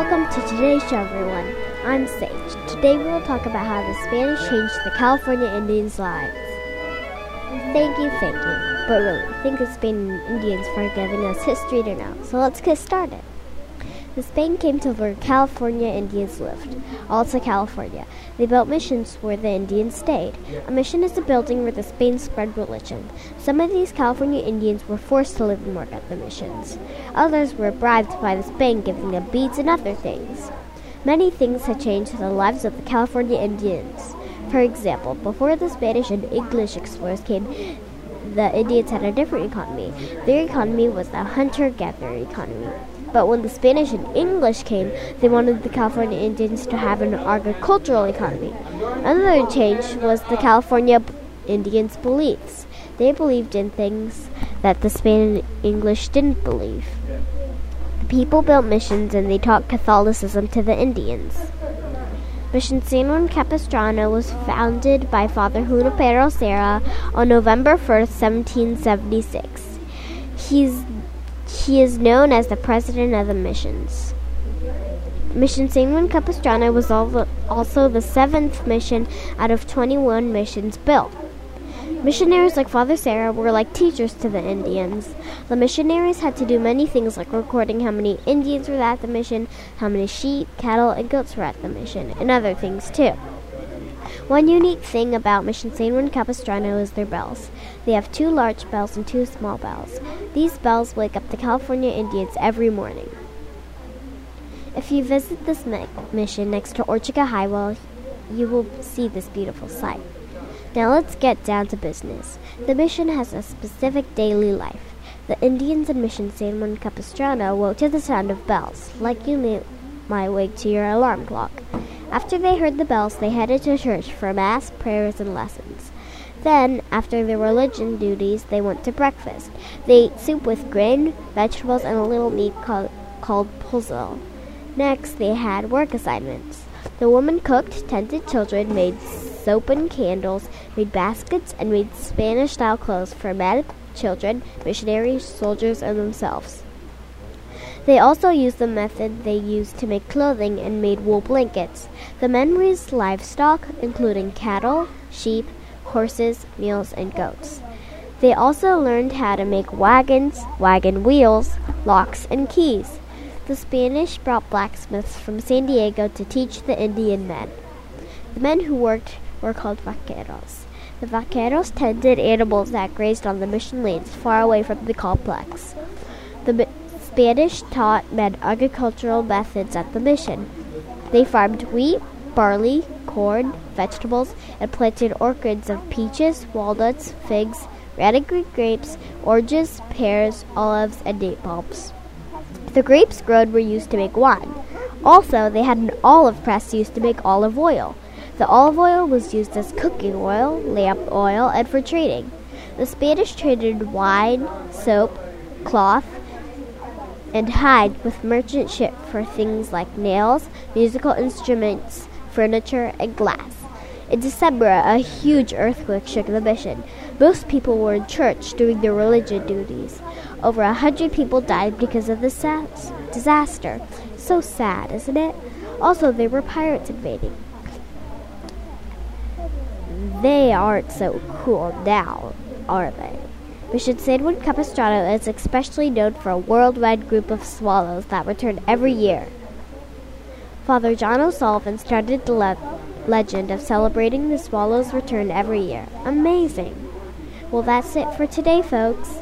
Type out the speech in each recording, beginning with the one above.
Welcome to today's show, everyone. I'm Sage. Today we will talk about how the Spanish changed the California Indians' lives. Thank you, thank you. But really, thank the Spain Indians for giving us history to know. So let's get started. The Spain came to where California Indians lived, Alta California. They built missions where the Indians stayed. A mission is a building where the Spain spread religion. Some of these California Indians were forced to live and work at the missions. Others were bribed by the Spain, giving them beads and other things. Many things had changed the lives of the California Indians. For example, before the Spanish and English explorers came, the Indians had a different economy. Their economy was a hunter gatherer economy. But when the Spanish and English came, they wanted the California Indians to have an agricultural economy. Another change was the California Indians' beliefs. They believed in things that the Spanish and English didn't believe. The people built missions and they taught Catholicism to the Indians. Mission San Juan Capistrano was founded by Father Junipero Serra on November 1st, 1776. He's he is known as the president of the missions. Mission San Juan Capistrano was also the seventh mission out of 21 missions built. Missionaries like Father Serra were like teachers to the Indians. The missionaries had to do many things like recording how many Indians were at the mission, how many sheep, cattle, and goats were at the mission, and other things too. One unique thing about Mission San Juan Capistrano is their bells. They have two large bells and two small bells. These bells wake up the California Indians every morning. If you visit this mission next to Ortega Highway, you will see this beautiful sight. Now let's get down to business. The mission has a specific daily life. The Indians in Mission San Juan Capistrano woke to the sound of bells, like you may, might wake to your alarm clock. After they heard the bells, they headed to church for Mass, prayers, and lessons. Then, after their religion duties, they went to breakfast. They ate soup with grain, vegetables, and a little meat called, called pozole. Next, they had work assignments. The woman cooked, tended children, made soap and candles, made baskets, and made Spanish style clothes for men, children, missionaries, soldiers, and themselves. They also used the method they used to make clothing and made wool blankets. The men raised livestock, including cattle, sheep, horses, mules, and goats. They also learned how to make wagons, wagon wheels, locks, and keys. The Spanish brought blacksmiths from San Diego to teach the Indian men. The men who worked were called vaqueros. The vaqueros tended animals that grazed on the mission lanes far away from the complex. Spanish taught men agricultural methods at the mission. They farmed wheat, barley, corn, vegetables, and planted orchards of peaches, walnuts, figs, red and grapes, oranges, pears, olives, and date palms. The grapes grown were used to make wine. Also, they had an olive press used to make olive oil. The olive oil was used as cooking oil, lamp oil, and for trading. The Spanish traded wine, soap, cloth, and hide with merchant ship for things like nails, musical instruments, furniture, and glass. In December, a huge earthquake shook the mission. Most people were in church doing their religion duties. Over a hundred people died because of this disaster. So sad, isn't it? Also, there were pirates invading. They aren't so cool now, are they? San Juan Capistrano is especially known for a worldwide group of swallows that return every year. Father John O'Sullivan started the le- legend of celebrating the swallows' return every year. Amazing! Well, that's it for today, folks.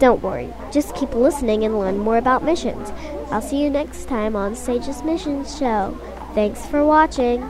Don't worry, just keep listening and learn more about missions. I'll see you next time on Sage's Missions Show. Thanks for watching.